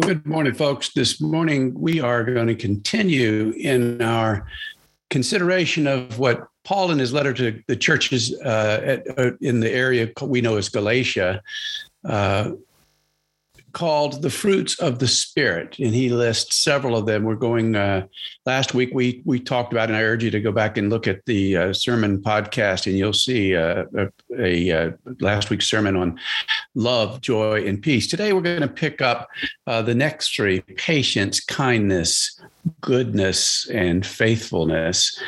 Well, good morning, folks. This morning we are going to continue in our consideration of what Paul, in his letter to the churches uh, at, uh, in the area we know as Galatia, uh, called the fruits of the spirit and he lists several of them. We're going uh, last week we we talked about and i urge you to go back and look at the uh, sermon podcast and you'll see uh, a, a uh, last week's sermon on love joy and peace. Today we're going to pick up uh, the next three patience kindness goodness and faithfulness.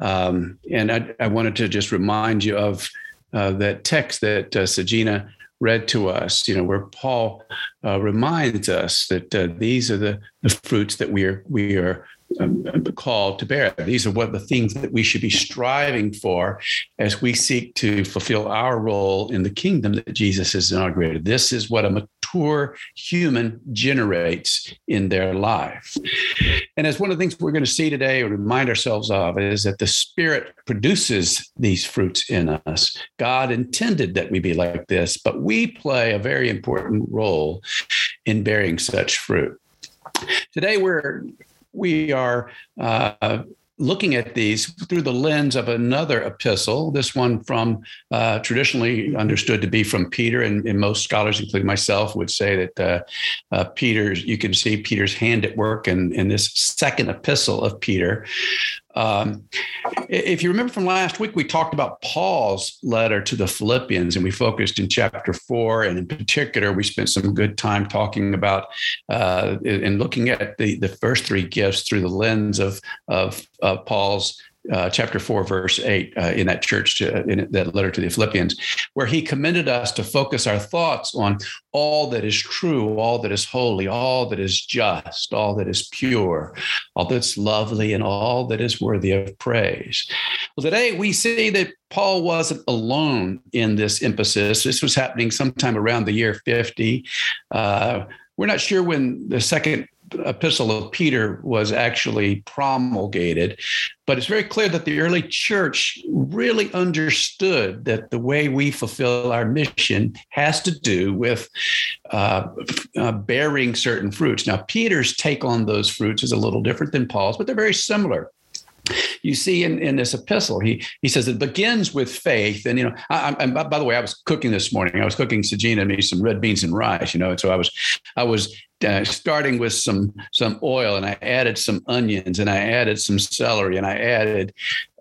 Um, and I, I, wanted to just remind you of uh, that text that uh, Sagina read to us, you know, where Paul uh, reminds us that uh, these are the, the fruits that we are we are um, called to bear. These are what the things that we should be striving for as we seek to fulfill our role in the kingdom that Jesus has inaugurated. This is what a mature human generates in their life. And as one of the things we're going to see today or remind ourselves of is that the Spirit produces these fruits in us. God intended that we be like this, but we play a very important role in bearing such fruit. Today, we're we are uh, looking at these through the lens of another epistle, this one from uh, traditionally understood to be from Peter, and, and, most scholars, including myself, would say that uh, uh, Peter's, you can see Peter's hand at work in, in this second epistle of Peter. Um, if you remember from last week, we talked about Paul's letter to the Philippians, and we focused in chapter four. And in particular, we spent some good time talking about uh, and looking at the, the first three gifts through the lens of, of, of Paul's uh, chapter 4, verse 8, uh, in that church, to, in that letter to the Philippians, where he commended us to focus our thoughts on all that is true, all that is holy, all that is just, all that is pure, all that's lovely, and all that is worthy of praise. Well, today we see that Paul wasn't alone in this emphasis. This was happening sometime around the year 50. Uh, we're not sure when the second epistle of Peter was actually promulgated. But it's very clear that the early church really understood that the way we fulfill our mission has to do with uh, uh, bearing certain fruits. Now, Peter's take on those fruits is a little different than Paul's, but they're very similar you see in, in this epistle he he says it begins with faith and you know I, I, by the way i was cooking this morning i was cooking Sajina and me some red beans and rice you know and so i was i was uh, starting with some some oil and I added some onions and I added some celery and I added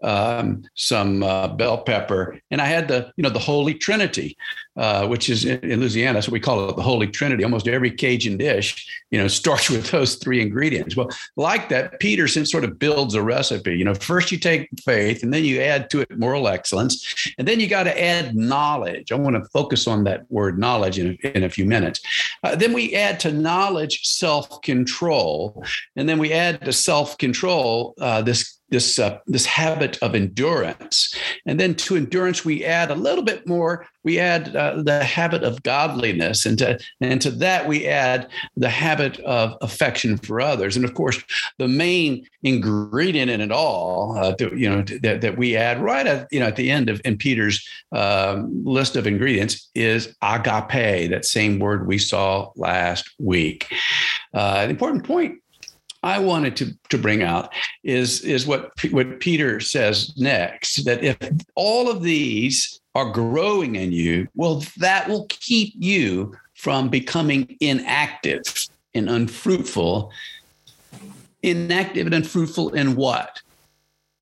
um, some uh, bell pepper and I had the you know the Holy Trinity, uh, which is in, Louisiana, so we call it the Holy Trinity. Almost every Cajun dish you know starts with those three ingredients. Well, like that, Peterson sort of builds a recipe. You know, first you take faith and then you add to it moral excellence, and then you got to add knowledge. I want to focus on that word knowledge in a, in a few minutes. Uh, then we add to knowledge knowledge, self control, and then we add to self control uh, this this uh, this habit of endurance, and then to endurance we add a little bit more. We add uh, the habit of godliness, and to and to that we add the habit of affection for others, and of course the main ingredient in it all, uh, to, you know, that, that we add right at you know at the end of in Peter's um, list of ingredients is agape, that same word we saw last week. Uh, an important point I wanted to, to bring out is, is what, what Peter says next that if all of these are growing in you, well, that will keep you from becoming inactive and unfruitful. Inactive and unfruitful in what?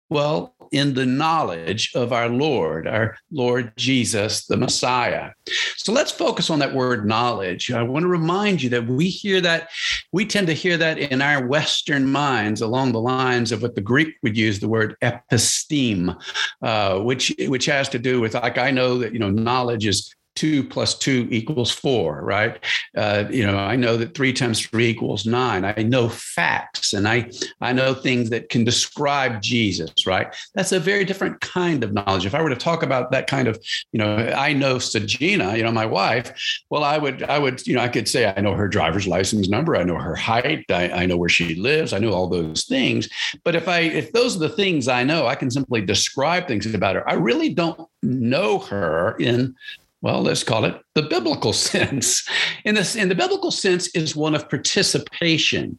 Well, in the knowledge of our Lord, our Lord Jesus, the Messiah. So let's focus on that word knowledge. I want to remind you that we hear that, we tend to hear that in our Western minds along the lines of what the Greek would use the word episteme, uh, which, which has to do with, like, I know that, you know, knowledge is two plus two equals four, right? Uh, you know, I know that three times three equals nine. I know facts and I, I know things that can describe Jesus, right? That's a very different kind of knowledge. If I were to talk about that kind of, you know, I know Sagina, you know, my wife, well, I would, I would, you know, I could say I know her driver's license number, I know her height, I, I know where she lives, I know all those things. But if I, if those are the things I know, I can simply describe things about her. I really don't know her in well, let's call it the biblical sense. In this, in the biblical sense, is one of participation.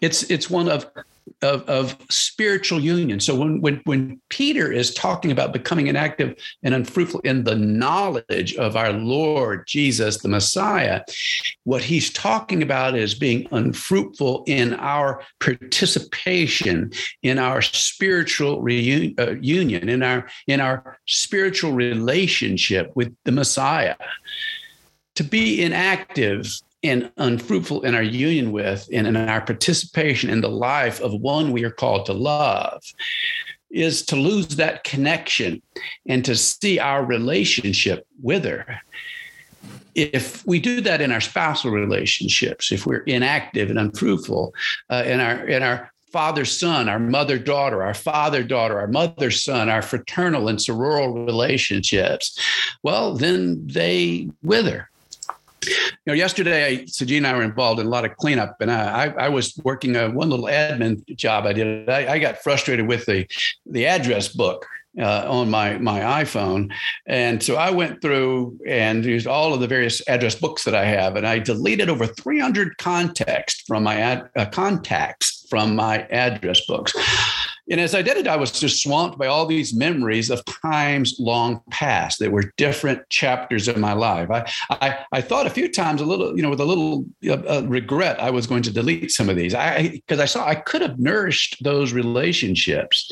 It's it's one of of, of spiritual union. So when, when when Peter is talking about becoming inactive and unfruitful in the knowledge of our Lord Jesus, the Messiah, what he's talking about is being unfruitful in our participation in our spiritual reunion, uh, union, in our in our spiritual relationship with the Messiah. To be inactive and unfruitful in our union with and in our participation in the life of one we are called to love is to lose that connection and to see our relationship wither. If we do that in our spousal relationships, if we're inactive and unfruitful uh, in our in our father son, our mother daughter, our father daughter, our mother son, our fraternal and sororal relationships, well, then they wither you know, yesterday, I, Sajid and I were involved in a lot of cleanup, and I, I, was working a, one little admin job I did. I, I got frustrated with the the address book uh, on my my iPhone, and so I went through and used all of the various address books that I have, and I deleted over 300 context from my ad, uh, contacts from my address books. And as I did it, I was just swamped by all these memories of times long past that were different chapters of my life. I, I, I thought a few times, a little, you know, with a little uh, regret, I was going to delete some of these. I because I saw I could have nourished those relationships,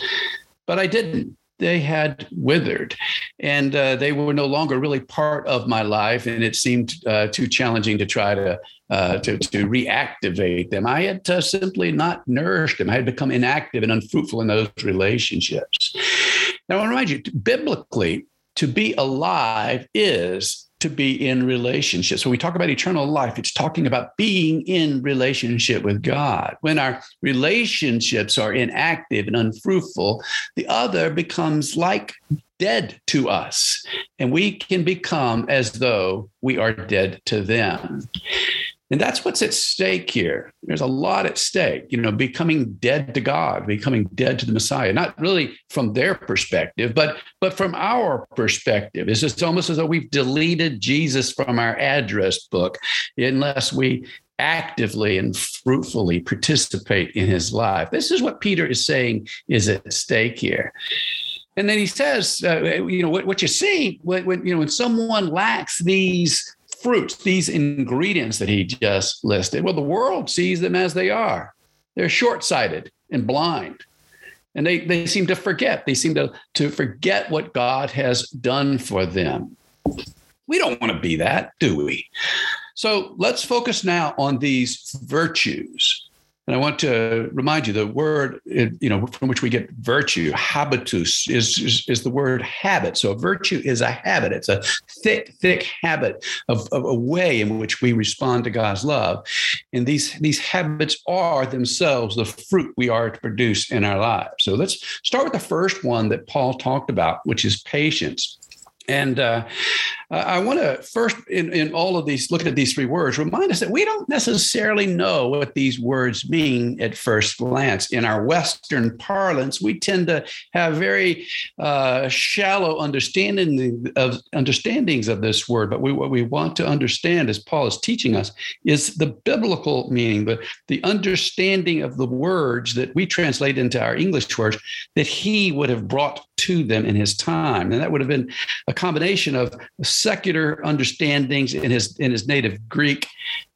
but I didn't they had withered and uh, they were no longer really part of my life and it seemed uh, too challenging to try to, uh, to, to reactivate them i had uh, simply not nourished them i had become inactive and unfruitful in those relationships now i want to remind you biblically to be alive is to be in relationship. So we talk about eternal life, it's talking about being in relationship with God. When our relationships are inactive and unfruitful, the other becomes like dead to us, and we can become as though we are dead to them. And that's what's at stake here. There's a lot at stake, you know, becoming dead to God, becoming dead to the Messiah, not really from their perspective, but but from our perspective. It's just almost as though we've deleted Jesus from our address book unless we actively and fruitfully participate in his life. This is what Peter is saying is at stake here. And then he says, uh, you know, what, what you see when, when, you know when someone lacks these fruits, these ingredients that he just listed, well, the world sees them as they are. They're short sighted and blind. And they, they seem to forget. They seem to, to forget what God has done for them. We don't want to be that, do we? So let's focus now on these virtues. And I want to remind you the word, you know, from which we get virtue, habitus, is, is, is, the word habit. So virtue is a habit. It's a thick, thick habit of, of a way in which we respond to God's love. And these, these habits are themselves the fruit we are to produce in our lives. So let's start with the first one that Paul talked about, which is patience. And uh, I want to first, in, in all of these, looking at these three words, remind us that we don't necessarily know what these words mean at first glance. In our Western parlance, we tend to have very uh, shallow understanding of understandings of this word. But we, what we want to understand, as Paul is teaching us, is the biblical meaning, the, the understanding of the words that we translate into our English words that he would have brought to them in his time. And that would have been a combination of secular understandings in his in his native Greek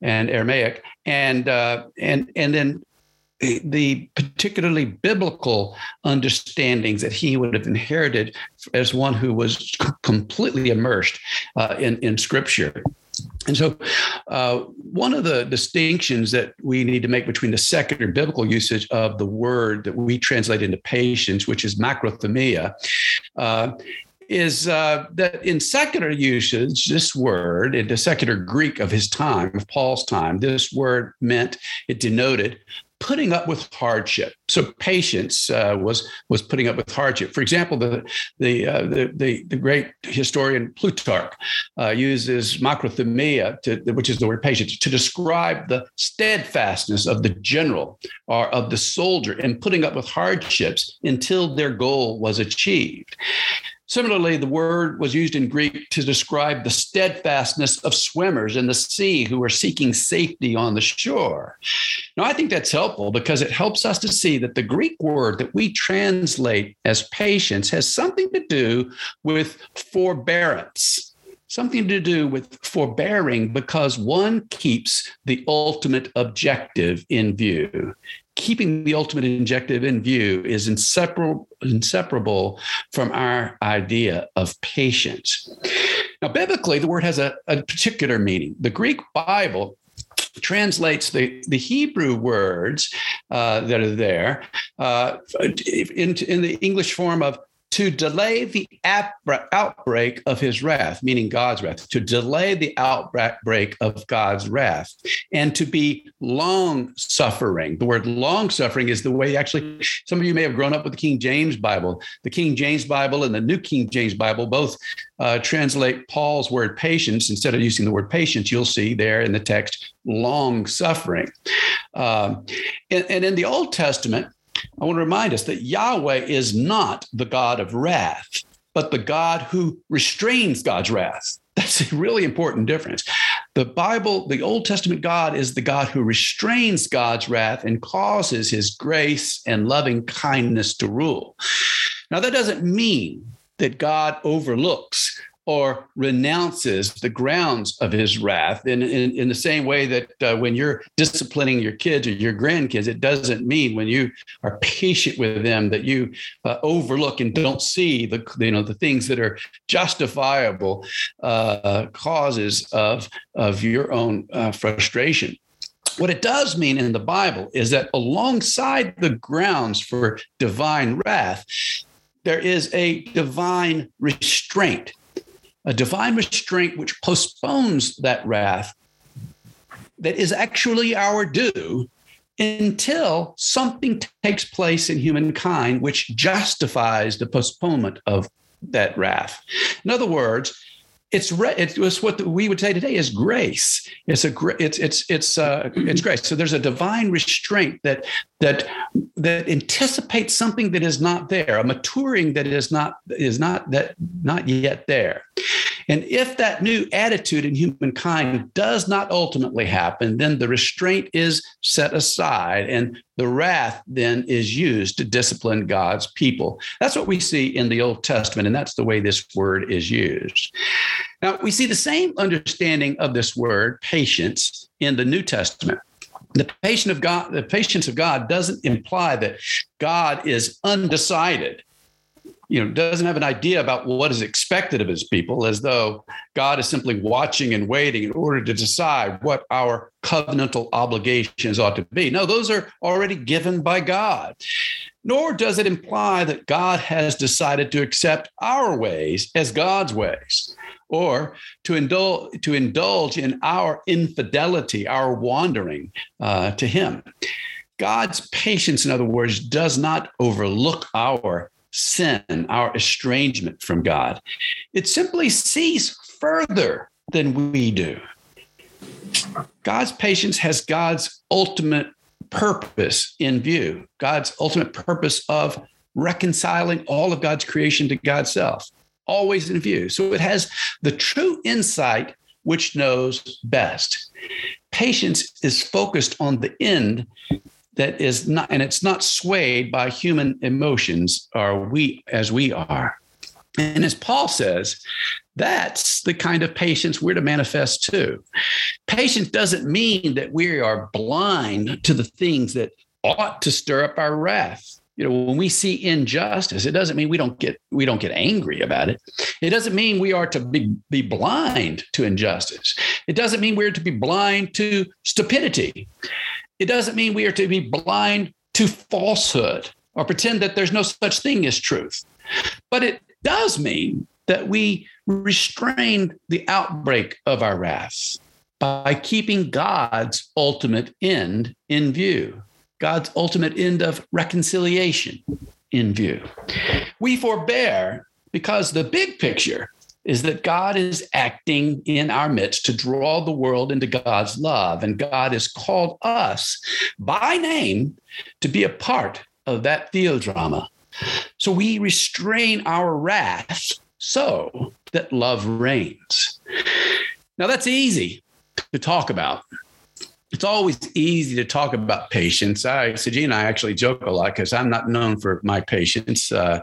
and Aramaic, and uh, and and then the particularly biblical understandings that he would have inherited as one who was completely immersed uh, in in Scripture. And so, uh, one of the distinctions that we need to make between the secular biblical usage of the word that we translate into patience, which is macrothumia, uh, is uh, that in secular usage, this word, in the secular Greek of his time, of Paul's time, this word meant, it denoted putting up with hardship. So patience uh, was was putting up with hardship. For example, the the uh, the, the, the great historian Plutarch uh, uses macrothumia, to, which is the word patience, to describe the steadfastness of the general or of the soldier in putting up with hardships until their goal was achieved. Similarly, the word was used in Greek to describe the steadfastness of swimmers in the sea who are seeking safety on the shore. Now, I think that's helpful because it helps us to see that the Greek word that we translate as patience has something to do with forbearance something to do with forbearing because one keeps the ultimate objective in view keeping the ultimate objective in view is inseparable, inseparable from our idea of patience. Now, biblically, the word has a, a particular meaning. The Greek Bible translates the, the Hebrew words uh, that are there uh, into in the English form of to delay the outbreak of his wrath, meaning God's wrath, to delay the outbreak of God's wrath, and to be long suffering. The word long suffering is the way actually, some of you may have grown up with the King James Bible. The King James Bible and the New King James Bible both uh, translate Paul's word patience. Instead of using the word patience, you'll see there in the text long suffering. Um, and, and in the Old Testament, I want to remind us that Yahweh is not the God of wrath, but the God who restrains God's wrath. That's a really important difference. The Bible, the Old Testament God is the God who restrains God's wrath and causes his grace and loving kindness to rule. Now, that doesn't mean that God overlooks or renounces the grounds of his wrath in, in, in the same way that uh, when you're disciplining your kids or your grandkids, it doesn't mean when you are patient with them that you uh, overlook and don't see the, you know, the things that are justifiable uh, causes of, of your own uh, frustration. What it does mean in the Bible is that alongside the grounds for divine wrath, there is a divine restraint a divine restraint which postpones that wrath that is actually our due until something takes place in humankind which justifies the postponement of that wrath. In other words, it's re- it was what we would say today is grace. It's a it's it's it's uh, it's grace. So there's a divine restraint that that that anticipates something that is not there, a maturing that is not is not that not yet there. And if that new attitude in humankind does not ultimately happen, then the restraint is set aside and the wrath then is used to discipline God's people. That's what we see in the Old Testament, and that's the way this word is used. Now, we see the same understanding of this word, patience, in the New Testament. The patience of God, the patience of God doesn't imply that God is undecided you know doesn't have an idea about what is expected of his people as though god is simply watching and waiting in order to decide what our covenantal obligations ought to be. No those are already given by god. Nor does it imply that god has decided to accept our ways as god's ways or to indulge to indulge in our infidelity our wandering uh, to him. God's patience, in other words, does not overlook our sin, our estrangement from God. It simply sees further than we do. God's patience has God's ultimate purpose in view, God's ultimate purpose of reconciling all of God's creation to God's self, always in view. So it has the true insight which knows best. Patience is focused on the end that is not and it's not swayed by human emotions or we as we are. And as paul says that's the kind of patience we're to manifest too. Patience doesn't mean that we are blind to the things that ought to stir up our wrath. You know when we see injustice it doesn't mean we don't get we don't get angry about it. It doesn't mean we are to be, be blind to injustice. It doesn't mean we're to be blind to stupidity it doesn't mean we are to be blind to falsehood or pretend that there's no such thing as truth. But it does mean that we restrain the outbreak of our wrath by keeping God's ultimate end in view, God's ultimate end of reconciliation in view. We forbear because the big picture is that God is acting in our midst to draw the world into God's love. And God has called us by name to be a part of that theodrama. So we restrain our wrath so that love reigns. Now, that's easy to talk about it's always easy to talk about patience. I, Sajid and I actually joke a lot because I'm not known for my patience, uh,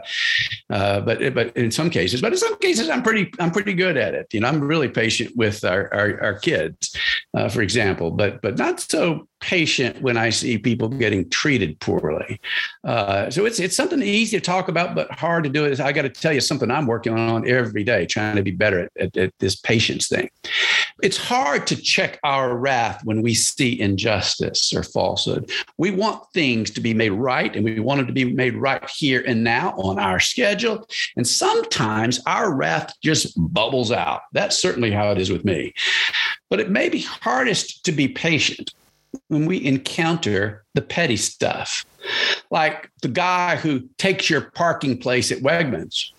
uh, but but in some cases, but in some cases, I'm pretty I'm pretty good at it. You know, I'm really patient with our our, our kids, uh, for example, but but not so patient when I see people getting treated poorly. Uh, so it's it's something easy to talk about, but hard to do. Is I got to tell you something I'm working on every day, trying to be better at, at, at this patience thing. It's hard to check our wrath when we see injustice or falsehood. We want things to be made right, and we want them to be made right here and now on our schedule. And sometimes our wrath just bubbles out. That's certainly how it is with me. But it may be hardest to be patient when we encounter the petty stuff, like the guy who takes your parking place at Wegmans,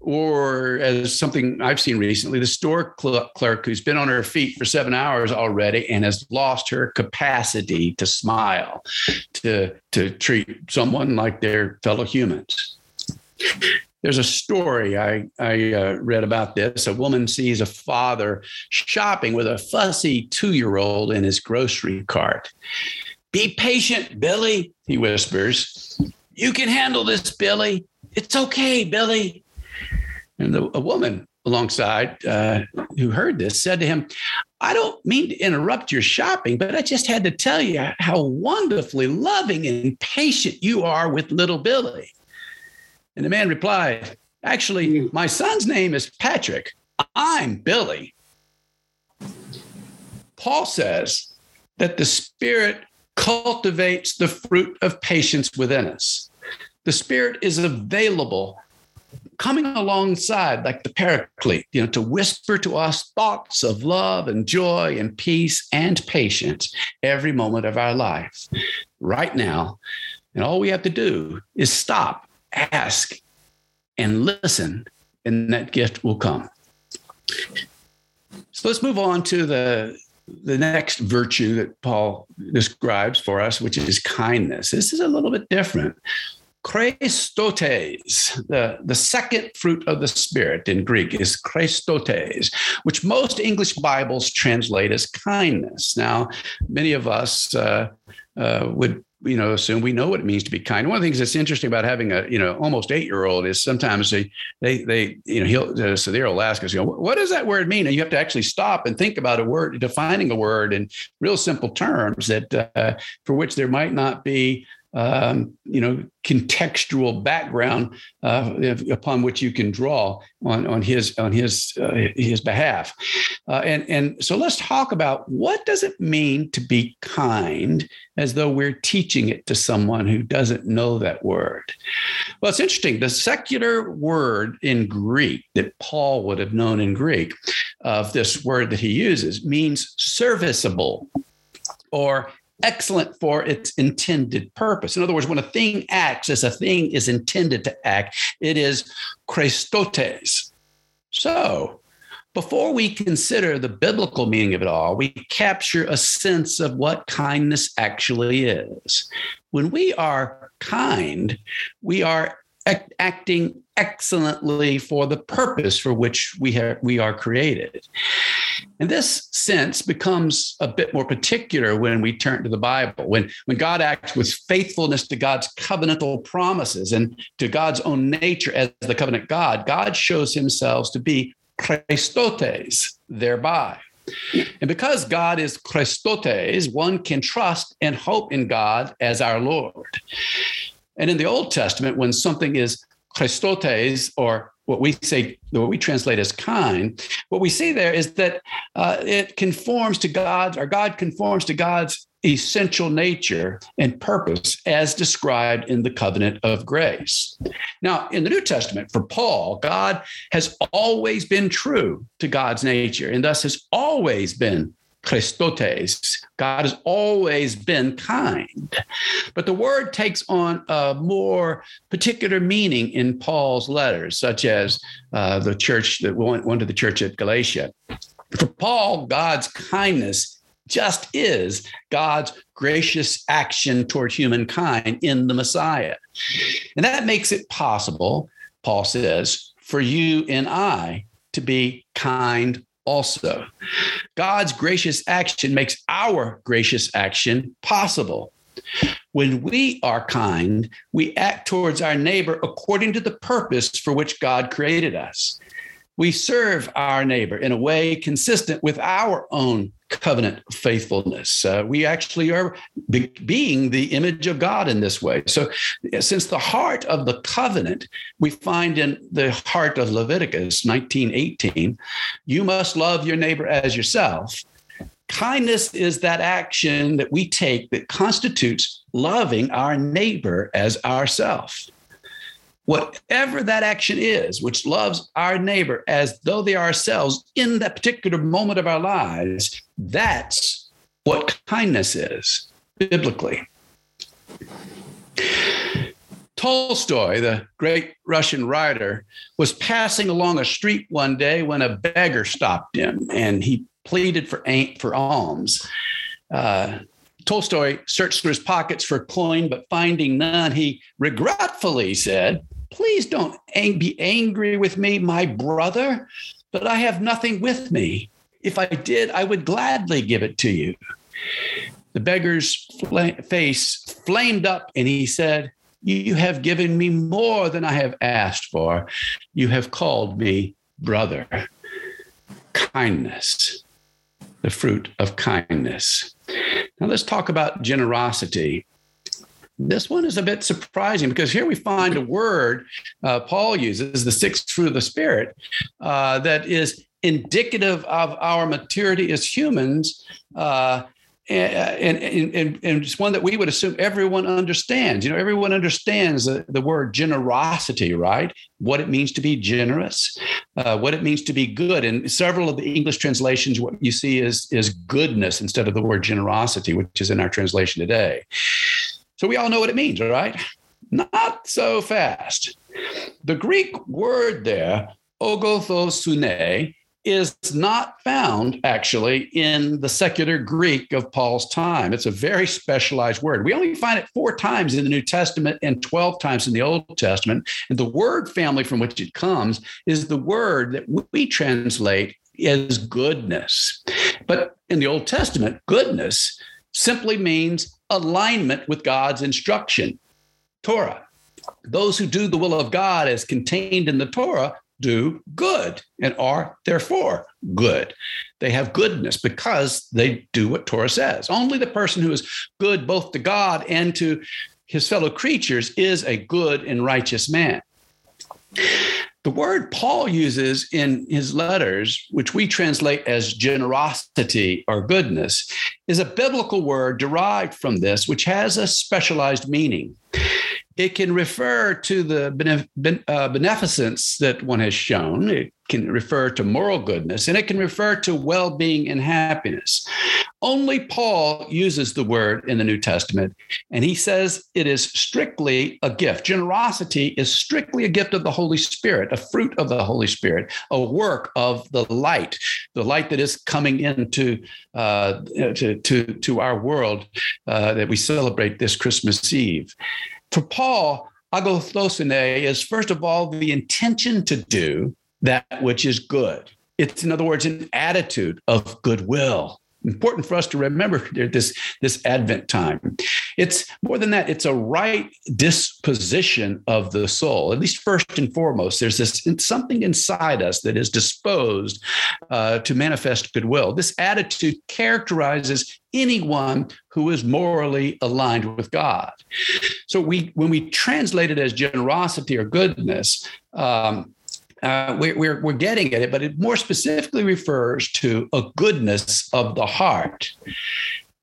or as something I've seen recently, the store clerk who's been on her feet for seven hours already and has lost her capacity to smile, to, to treat someone like their fellow humans. There's a story I, I uh, read about this. A woman sees a father shopping with a fussy two year old in his grocery cart. Be patient, Billy, he whispers. You can handle this, Billy. It's okay, Billy. And the, a woman alongside uh, who heard this said to him, I don't mean to interrupt your shopping, but I just had to tell you how wonderfully loving and patient you are with little Billy. And the man replied, Actually, hmm. my son's name is Patrick. I'm Billy. Paul says that the Spirit cultivates the fruit of patience within us. The Spirit is available, coming alongside like the paraclete, you know, to whisper to us thoughts of love and joy and peace and patience every moment of our life, right now. And all we have to do is stop ask and listen, and that gift will come. So let's move on to the the next virtue that Paul describes for us, which is kindness. This is a little bit different. Christotes, the, the second fruit of the Spirit in Greek is Christotes, which most English Bibles translate as kindness. Now, many of us uh, uh, would you know assume we know what it means to be kind. One of the things that's interesting about having a you know almost eight year old is sometimes they they they you know he'll uh, so they'll ask us you know what does that word mean? And you have to actually stop and think about a word defining a word in real simple terms that uh, for which there might not be um, you know, contextual background uh, upon which you can draw on on his on his uh, his behalf. Uh, and and so let's talk about what does it mean to be kind, as though we're teaching it to someone who doesn't know that word. Well, it's interesting. The secular word in Greek that Paul would have known in Greek of this word that he uses means serviceable or excellent for its intended purpose. In other words, when a thing acts as a thing is intended to act, it is Christotes. So, before we consider the biblical meaning of it all, we capture a sense of what kindness actually is. When we are kind, we are acting excellently for the purpose for which we we are created. And this sense becomes a bit more particular when we turn to the Bible. When when God acts with faithfulness to God's covenantal promises and to God's own nature as the covenant God, God shows himself to be Christotes thereby. And because God is Christotes, one can trust and hope in God as our Lord. And in the Old Testament, when something is Christotes, or what we say, what we translate as kind, what we see there is that uh, it conforms to God's, or God conforms to God's essential nature and purpose as described in the covenant of grace. Now, in the New Testament, for Paul, God has always been true to God's nature and thus has always been Christotes. God has always been kind. But the word takes on a more particular meaning in Paul's letters, such as uh, the church that went, went to the church at Galatia. For Paul, God's kindness just is God's gracious action toward humankind in the Messiah. And that makes it possible, Paul says, for you and I to be kind also. God's gracious action makes our gracious action possible. When we are kind, we act towards our neighbor according to the purpose for which God created us. We serve our neighbor in a way consistent with our own covenant faithfulness. Uh, we actually are be- being the image of God in this way. So, since the heart of the covenant we find in the heart of Leviticus 19:18, you must love your neighbor as yourself. Kindness is that action that we take that constitutes loving our neighbor as ourself. Whatever that action is, which loves our neighbor as though they are ourselves in that particular moment of our lives, that's what kindness is biblically. Tolstoy, the great Russian writer, was passing along a street one day when a beggar stopped him and he pleaded for, for alms. Uh, Tolstoy searched through his pockets for coin, but finding none, he regretfully said, Please don't be angry with me, my brother, but I have nothing with me. If I did, I would gladly give it to you. The beggar's face flamed up and he said, You have given me more than I have asked for. You have called me brother. Kindness the fruit of kindness. Now let's talk about generosity. This one is a bit surprising because here we find a word uh, Paul uses, the sixth fruit of the Spirit, uh, that is indicative of our maturity as humans uh, and, and, and, and it's one that we would assume everyone understands. You know, everyone understands the, the word generosity, right? What it means to be generous, uh, what it means to be good. And several of the English translations, what you see is, is goodness instead of the word generosity, which is in our translation today. So we all know what it means, right? Not so fast. The Greek word there, agathosune, is not found actually in the secular Greek of Paul's time. It's a very specialized word. We only find it four times in the New Testament and 12 times in the Old Testament. And the word family from which it comes is the word that we translate as goodness. But in the Old Testament, goodness simply means alignment with God's instruction, Torah. Those who do the will of God as contained in the Torah do good and are therefore good. They have goodness because they do what Torah says. Only the person who is good both to God and to his fellow creatures is a good and righteous man. The word Paul uses in his letters, which we translate as generosity or goodness, is a biblical word derived from this, which has a specialized meaning. It can refer to the uh, beneficence that one has shown. It can refer to moral goodness, and it can refer to well being and happiness. Only Paul uses the word in the New Testament, and he says it is strictly a gift. Generosity is strictly a gift of the Holy Spirit, a fruit of the Holy Spirit, a work of the light, the light that is coming into uh, to, to, to our world uh, that we celebrate this Christmas Eve. For Paul, agathosune is first of all the intention to do that which is good. It's, in other words, an attitude of goodwill important for us to remember this this advent time. It's more than that it's a right disposition of the soul. At least first and foremost there's this something inside us that is disposed uh, to manifest goodwill. This attitude characterizes anyone who is morally aligned with god. So we when we translate it as generosity or goodness um, uh, we, we're, we're getting at it, but it more specifically refers to a goodness of the heart.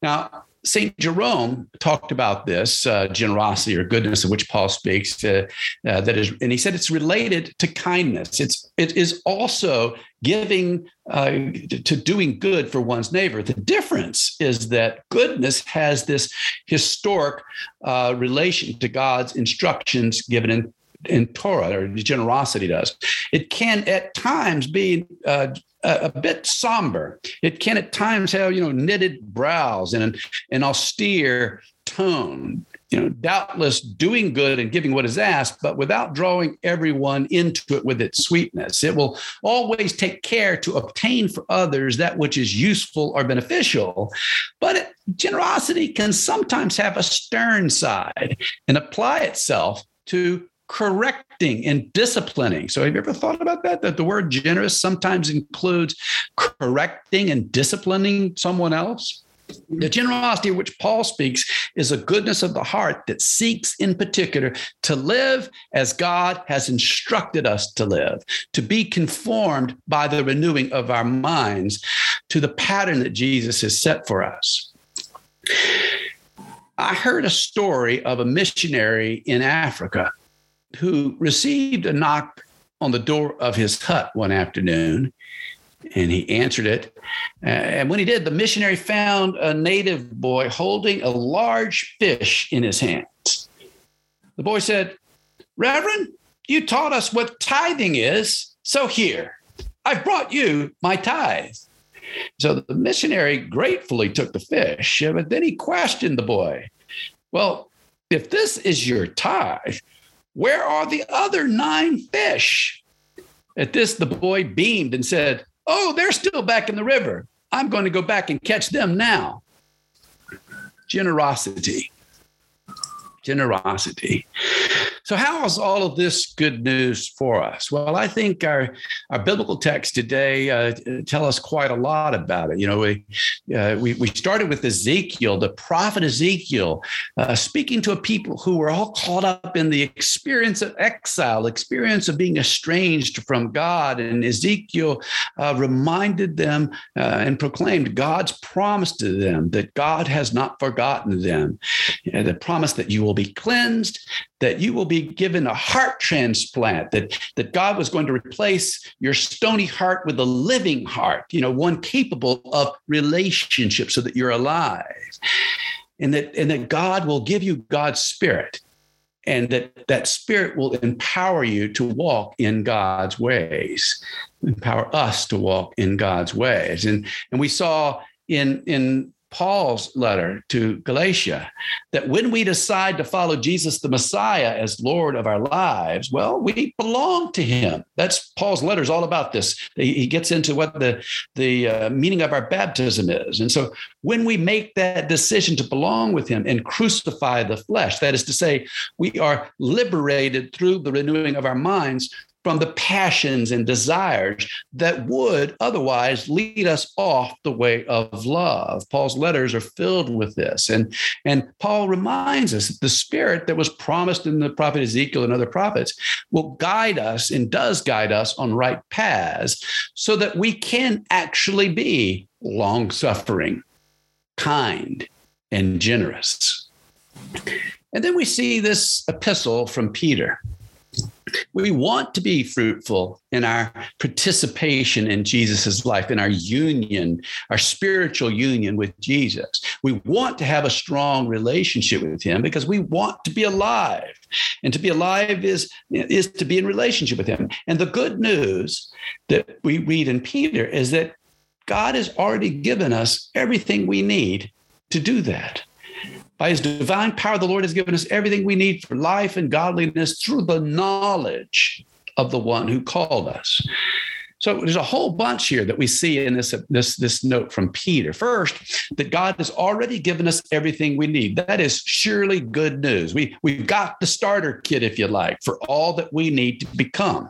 Now, St. Jerome talked about this uh, generosity or goodness of which Paul speaks. Uh, uh, that is, and he said it's related to kindness. It's it is also giving uh, to doing good for one's neighbor. The difference is that goodness has this historic uh, relation to God's instructions given in in Torah, or generosity does. It can at times be uh, a, bit somber. It can at times have, you know, knitted brows and an, an austere tone you know, doubtless doing good and giving what is asked, but without drawing everyone into it with its sweetness. It will always take care to obtain for others that which is useful or beneficial. But generosity can sometimes have a stern side and apply itself to correcting and disciplining. So, have you ever thought about that? That the word generous sometimes includes correcting and disciplining someone else? The generosity of which Paul speaks is a goodness of the heart that seeks, in particular, to live as God has instructed us to live, to be conformed by the renewing of our minds to the pattern that Jesus has set for us. I heard a story of a missionary in Africa who received a knock on the door of his hut one afternoon and he answered it. Uh, and when he did, the missionary found a native boy holding a large fish in his hands. The boy said, Reverend, you taught us what tithing is. So here, I've brought you my tithe. So the missionary gratefully took the fish, but then he questioned the boy. Well, if this is your tithe, where are the other nine fish? At this, the boy beamed and said, Oh, they're still back in the river. I'm going to go back and catch them now. Generosity. Generosity. So, how is all of this good news for us? Well, I think our, our biblical text today uh, tell us quite a lot about it. You know, we, uh, we, we started with Ezekiel, the prophet Ezekiel, uh, speaking to a people who were all caught up in the experience of exile, experience of being estranged from God. And Ezekiel uh, reminded them uh, and proclaimed God's promise to them that God has not forgotten them, the promise that you will be cleansed, that you will be given a heart transplant, that, that God was going to replace your stony heart with a living heart, you know, one capable of relationship so that you're alive. And that, and that God will give you God's spirit and that that spirit will empower you to walk in God's ways, empower us to walk in God's ways. And, and we saw in, in Paul's letter to Galatia that when we decide to follow Jesus the Messiah as Lord of our lives, well, we belong to him. That's Paul's letter is all about this. He gets into what the, the uh, meaning of our baptism is. And so when we make that decision to belong with him and crucify the flesh, that is to say, we are liberated through the renewing of our minds from the passions and desires that would otherwise lead us off the way of love. Paul's letters are filled with this. And, and Paul reminds us that the spirit that was promised in the prophet Ezekiel and other prophets will guide us and does guide us on right paths so that we can actually be long suffering, kind, and generous. And then we see this epistle from Peter we want to be fruitful in our participation in Jesus' life, in our union, our spiritual union with Jesus. We want to have a strong relationship with Him because we want to be alive. And to be alive is, is to be in relationship with Him. And the good news that we read in Peter is that God has already given us everything we need to do that. By his divine power, the Lord has given us everything we need for life and godliness through the knowledge of the one who called us. So there's a whole bunch here that we see in this, this, this note from Peter. First, that God has already given us everything we need. That is surely good news. We, we've got the starter kit, if you like, for all that we need to become.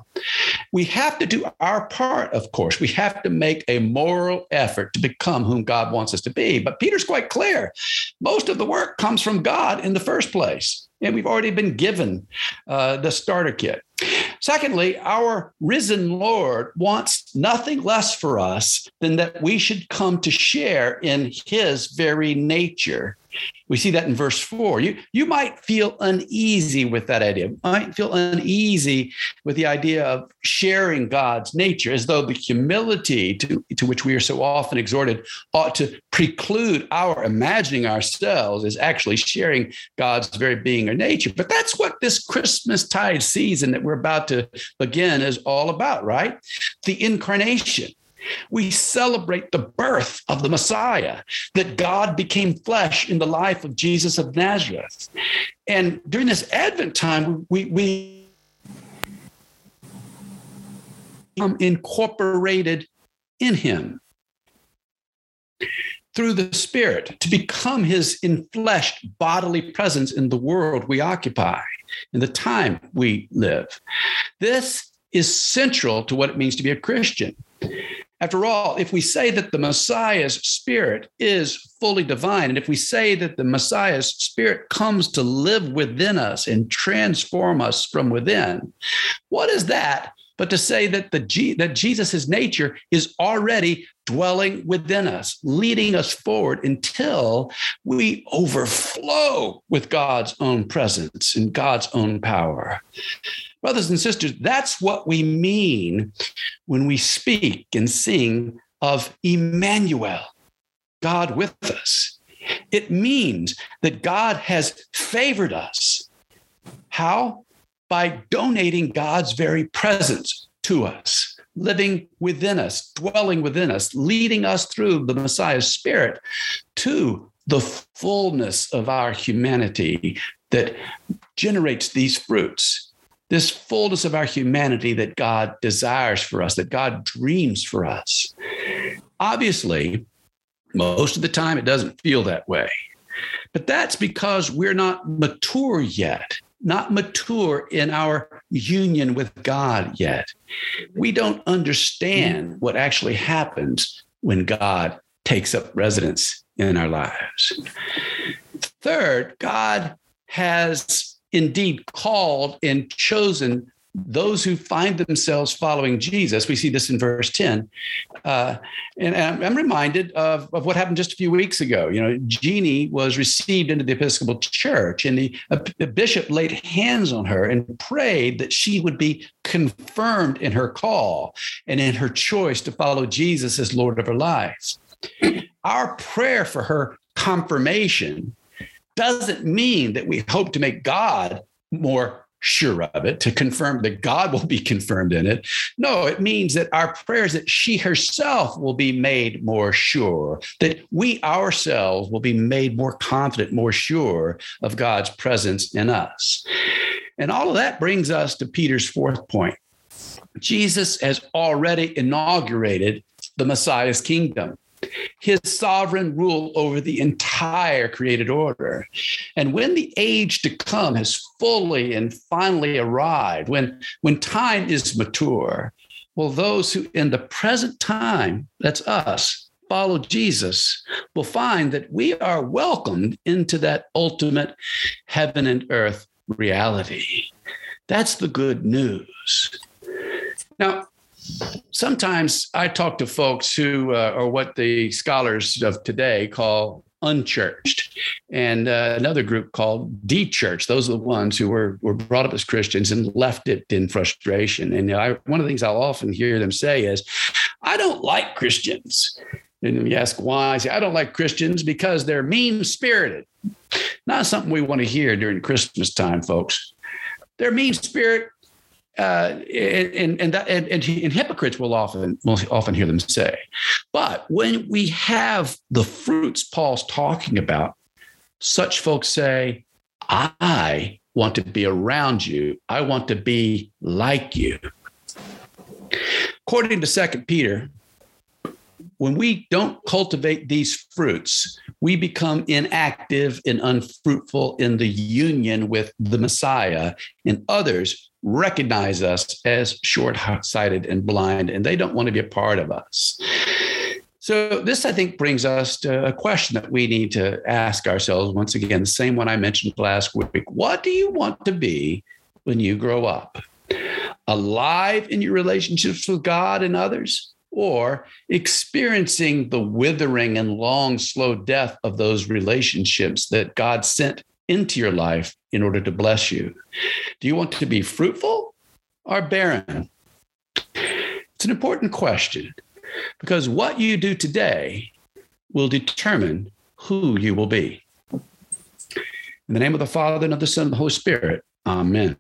We have to do our part, of course. We have to make a moral effort to become whom God wants us to be. But Peter's quite clear. Most of the work comes from God in the first place. And we've already been given uh, the starter kit. Secondly, our risen Lord wants nothing less for us than that we should come to share in his very nature. We see that in verse four. You, you might feel uneasy with that idea, might feel uneasy with the idea of sharing God's nature, as though the humility to, to which we are so often exhorted ought to preclude our imagining ourselves as actually sharing God's very being or nature. But that's what this Christmas tide season that we're about to begin is all about, right? The incarnation we celebrate the birth of the Messiah, that God became flesh in the life of Jesus of Nazareth. And during this Advent time, we, we become incorporated in him through the Spirit to become his infleshed bodily presence in the world we occupy, in the time we live. This is central to what it means to be a Christian. After all, if we say that the Messiah's spirit is fully divine, and if we say that the Messiah's spirit comes to live within us and transform us from within, what is that but to say that the G, that Jesus' nature is already dwelling within us, leading us forward until we overflow with God's own presence and God's own power. Brothers and sisters, that's what we mean when we speak and sing of Emmanuel, God with us. It means that God has favored us. How? By donating God's very presence to us, living within us, dwelling within us, leading us through the Messiah's Spirit to the fullness of our humanity that generates these fruits this fullness of our humanity that God desires for us, that God dreams for us. Obviously, most of the time it doesn't feel that way. But that's because we're not mature yet, not mature in our union with God yet. We don't understand what actually happens when God takes up residence in our lives. Third, God has indeed called and chosen those who find themselves following Jesus. We see this in verse 10. Uh, and I'm, reminded of, of what happened just a few weeks ago. You know, Jeannie was received into the Episcopal Church, and the, the bishop laid hands on her and prayed that she would be confirmed in her call and in her choice to follow Jesus as Lord of her life. Our prayer for her confirmation doesn't mean that we hope to make God more sure of it, to confirm that God will be confirmed in it. No, it means that our prayers that she herself will be made more sure, that we ourselves will be made more confident, more sure of God's presence in us. And all of that brings us to Peter's fourth point. Jesus has already inaugurated the Messiah's kingdom his sovereign rule over the entire created order. And when the age to come has fully and finally arrived, when, when time is mature, well, those who in the present time, that's us, follow Jesus, will find that we are welcomed into that ultimate heaven and earth reality. That's the good news. Now, sometimes I talk to folks who uh, are what the scholars of today call unchurched, and uh, another group called de-church. Those are the ones who were were brought up as Christians and left it in frustration. And I, one of the things I'll often hear them say is, "I don't like Christians." And you ask why? I say, I don't like Christians because they're mean spirited. Not something we want to hear during Christmas time, folks. They're mean spirit uh, and and, that, and, and hypocrites will often will often hear them say. But when we have the fruits Paul's talking about, such folks say, "I want to be around you. I want to be like you." According to Second Peter, when we don't cultivate these fruits, we become inactive and unfruitful in the union with the Messiah, and others recognize us as short sighted and blind, and they don't want to be a part of us. So, this I think brings us to a question that we need to ask ourselves once again, the same one I mentioned last week. What do you want to be when you grow up? Alive in your relationships with God and others? or experiencing the withering and long, slow death of those relationships that God sent into your life in order to bless you? Do you want to be fruitful or barren? It's an important question because what you do today will determine who you will be. In the name of the Father and of the Son and of the Holy Spirit, Amen.